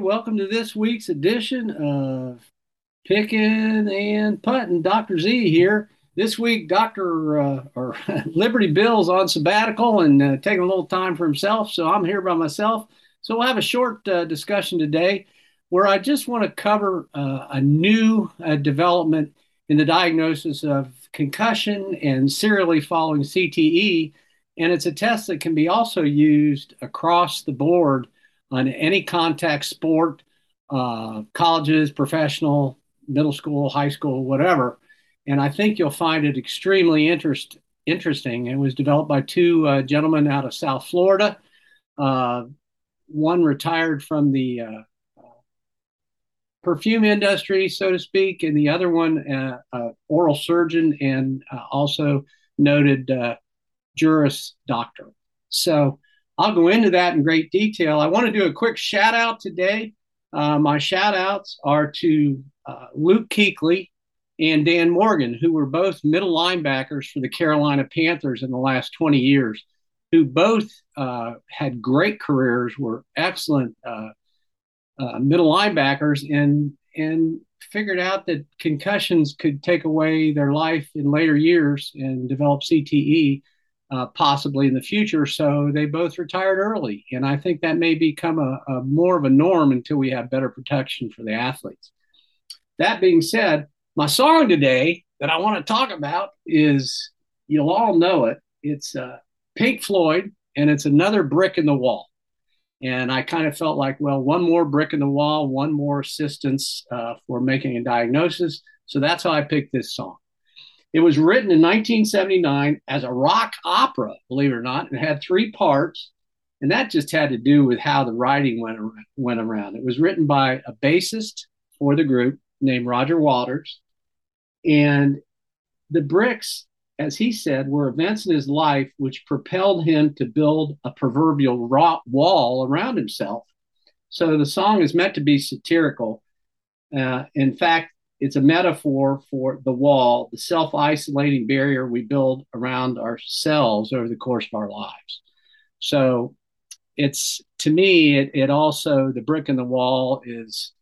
Welcome to this week's edition of Picking and Putting. Dr. Z here. This week, Dr. Uh, or Liberty Bill's on sabbatical and uh, taking a little time for himself, so I'm here by myself. So we'll have a short uh, discussion today where I just want to cover uh, a new uh, development in the diagnosis of concussion and serially following CTE. And it's a test that can be also used across the board on any contact sport, uh, colleges, professional, middle school, high school, whatever. And I think you'll find it extremely interest, interesting. It was developed by two uh, gentlemen out of South Florida. Uh, one retired from the uh, perfume industry, so to speak, and the other one, uh, uh, oral surgeon and also noted juris doctor. So I'll go into that in great detail. I want to do a quick shout out today. Uh, my shout outs are to uh, Luke Kuechly and Dan Morgan, who were both middle linebackers for the Carolina Panthers in the last 20 years, who both uh, had great careers, were excellent uh, uh, middle linebackers, and and figured out that concussions could take away their life in later years and develop CTE uh, possibly in the future. So they both retired early. And I think that may become a, a, more of a norm until we have better protection for the athletes. That being said, my song today that I want to talk about is you'll all know it. It's uh, Pink Floyd, and it's another brick in the wall. And I kind of felt like, well, one more brick in the wall, one more assistance uh, for making a diagnosis. So that's how I picked this song. It was written in 1979 as a rock opera, believe it or not. and had three parts, and that just had to do with how the writing went around, went around. It was written by a bassist for the group named Roger Waters, and the bricks, as he said, were events in his life which propelled him to build a proverbial rock wall around himself. So the song is meant to be satirical. Uh, in fact, it's a metaphor for the wall, the self isolating barrier we build around ourselves over the course of our lives. So it's to me, it, it also, the brick in the wall is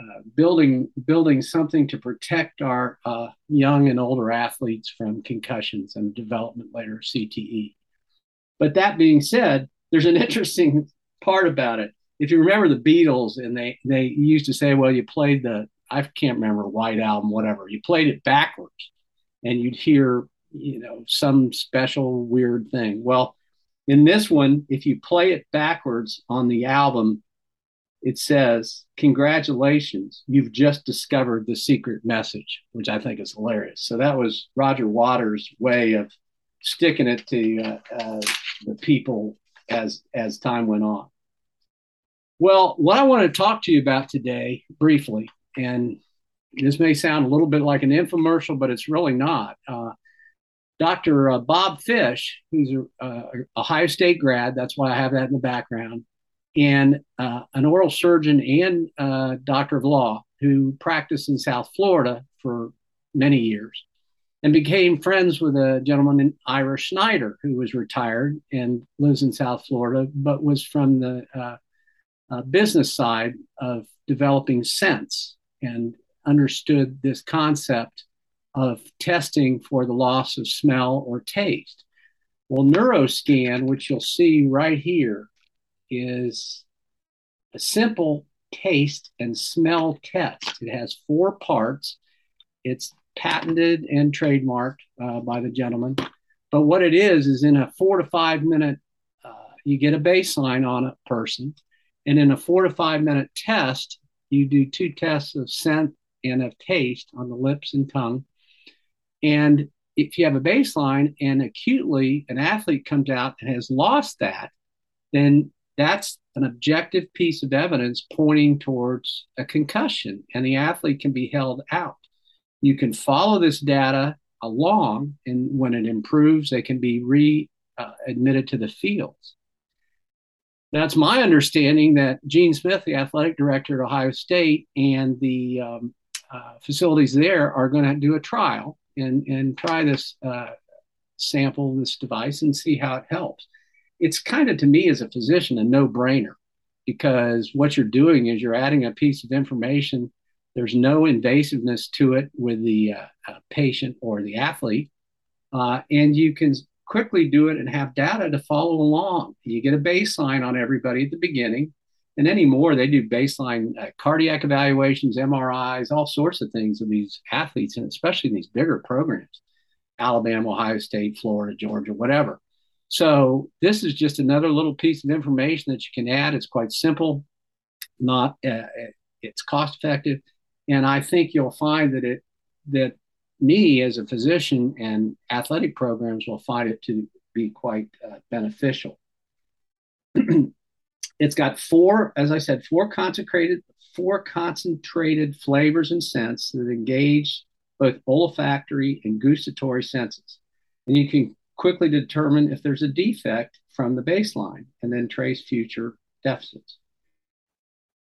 uh, building building something to protect our uh, young and older athletes from concussions and development later CTE. But that being said, there's an interesting part about it. If you remember the Beatles, and they they used to say, well, you played the I can't remember White Album, whatever. You played it backwards, and you'd hear you know some special weird thing. Well, in this one, if you play it backwards on the album, it says, Congratulations, you've just discovered the secret message, which I think is hilarious. So that was Roger Waters' way of sticking it to uh, uh, the people as as time went on. Well, what I want to talk to you about today, briefly, and this may sound a little bit like an infomercial, but it's really not. Uh, Dr. Uh, Bob Fish, who's a, Ohio State grad, that's why I have that in the background, and uh, an oral surgeon and uh, doctor of law who practiced in South Florida for many years and became friends with a gentleman named Ira Schneider, who was retired and lives in South Florida, but was from the uh, business side of developing scents and understood this concept of testing for the loss of smell or taste. Well, NeuroScan, which you'll see right here, is a simple taste and smell test. It has four parts. It's patented and trademarked uh, by the gentleman. But what it is, is in a four to five minute, uh, you get a baseline on a person. And in a four to five minute test, you do two tests of scent and of taste on the lips and tongue. And if you have a baseline and acutely an athlete comes out and has lost that, then that's an objective piece of evidence pointing towards a concussion, and the athlete can be held out. You can follow this data along, and when it improves, they can be re uh, to the fields. That's my understanding that Gene Smith, the athletic director at Ohio State, and the um, uh, facilities there are going to do a trial and, and try this uh, sample, this device, and see how it helps. It's kind of, to me, as a physician, a no brainer because what you're doing is you're adding a piece of information. There's no invasiveness to it with the uh, uh, patient or the athlete. Uh, and you can quickly do it and have data to follow along. You get a baseline on everybody at the beginning. And anymore, they do baseline uh, cardiac evaluations, MRIs, all sorts of things of these athletes, and especially these bigger programs Alabama, Ohio State, Florida, Georgia, whatever. So this is just another little piece of information that you can add. It's quite simple, not uh, it's cost effective, and I think you'll find that it that me as a physician and athletic programs will find it to be quite uh, beneficial. it's got four, as I said, four concentrated four concentrated flavors and scents that engage both olfactory and gustatory senses. And you can quickly determine if there's a defect from the baseline and then trace future deficits.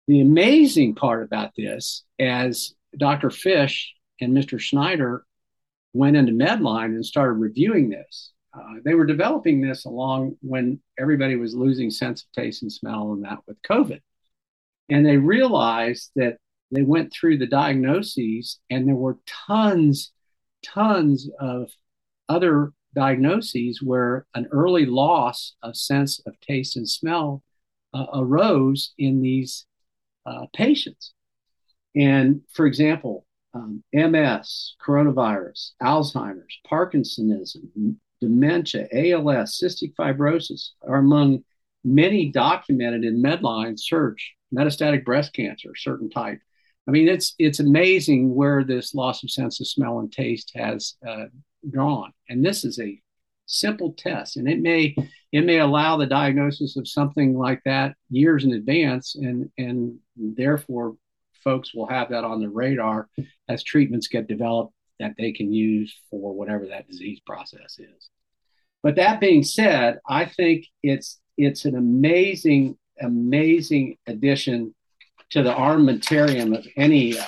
The amazing part about this, as Dr. Fish and Mr. Schneider went into Medline and started reviewing this, uh, they were developing this along when everybody was losing sense of taste and smell and that with COVID. And they realized that they went through the diagnoses and there were tons, tons of other diagnoses where an early loss of sense of taste and smell uh, arose in these uh, patients. And for example, um, MS, coronavirus, Alzheimer's, Parkinsonism, dementia, ALS, cystic fibrosis are among many documented in Medline search, metastatic breast cancer, certain type. I mean, it's it's amazing where this loss of sense of smell and taste has uh, drawn. And this is a simple test, and it may it may allow the diagnosis of something like that years in advance, and and therefore folks will have that on the radar as treatments get developed that they can use for whatever that disease process is. But that being said, I think it's it's an amazing amazing addition to the armamentarium of any uh,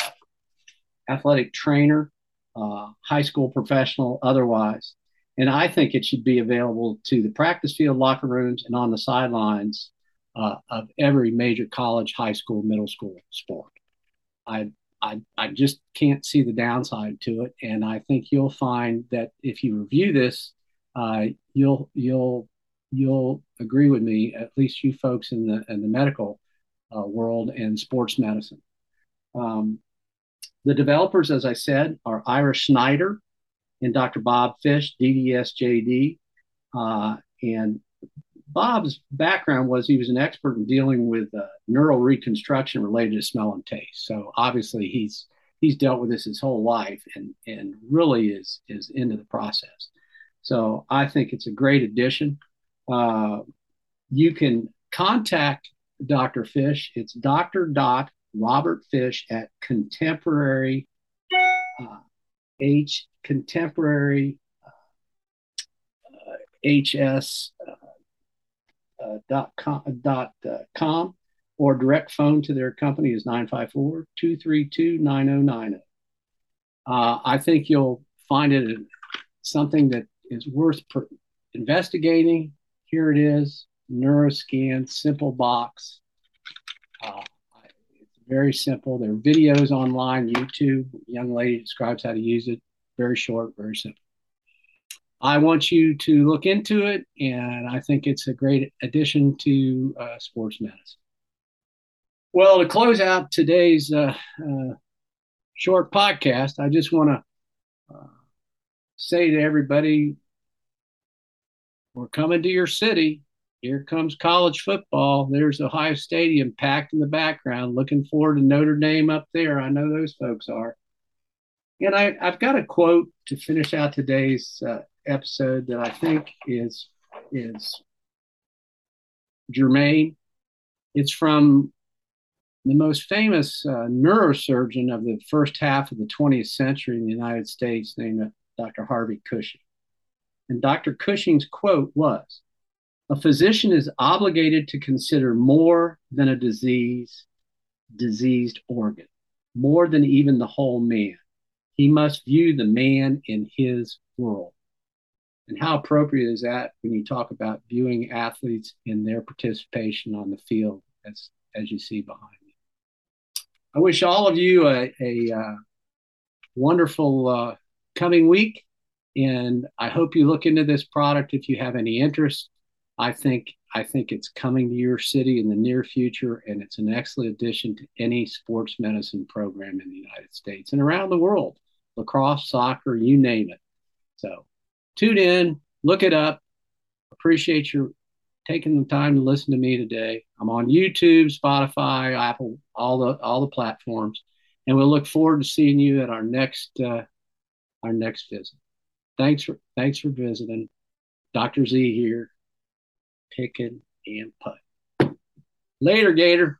athletic trainer uh, high school professional, otherwise. And I think it should be available to the practice field, locker rooms, and on the sidelines uh, of every major college, high school, middle school sport. I, I, I just can't see the downside to it, and I think you'll find that if you review this, uh, you'll you'll you'll agree with me, at least you folks in the in the medical uh, world and sports medicine. Um, the developers, as I said, are Ira Schneider and Dr. Bob Fish, DDSJD. Uh, and Bob's background was he was an expert in dealing with uh, neural reconstruction related to smell and taste. So obviously he's he's dealt with this his whole life and and really is is into the process. So I think it's a great addition. Uh, you can contact Dr. Fish. It's Dr. Dot Robert Fish at Contemporary uh, H Contemporary uh, HS uh, dot com, dot uh, com or direct phone to their company is 954 232 9090. I think you'll find it something that is worth per- investigating. Here it is Neuroscan, simple box. Uh, very simple. There are videos online, YouTube. Young lady describes how to use it. Very short, very simple. I want you to look into it, and I think it's a great addition to uh, sports medicine. Well, to close out today's uh, uh, short podcast, I just want to uh, say to everybody we're coming to your city. Here comes college football. There's Ohio Stadium packed in the background. Looking forward to Notre Dame up there. I know those folks are. And I, have got a quote to finish out today's uh, episode that I think is is germane. It's from the most famous uh, neurosurgeon of the first half of the 20th century in the United States, named Dr. Harvey Cushing. And Dr. Cushing's quote was a physician is obligated to consider more than a disease, diseased organ, more than even the whole man. He must view the man in his world. And how appropriate is that when you talk about viewing athletes in their participation on the field as as you see behind me. I wish all of you a, a uh, wonderful uh, coming week, and I hope you look into this product if you have any interest. I think I think it's coming to your city in the near future, and it's an excellent addition to any sports medicine program in the United States and around the world lacrosse, soccer, you name it. So tune in, look it up. Appreciate your taking the time to listen to me today. I'm on YouTube, Spotify, Apple, all the all the platforms, and we'll look forward to seeing you at our next uh, our next visit. Thanks for thanks for visiting. Dr. Z here, picking and putt. Later, Gator.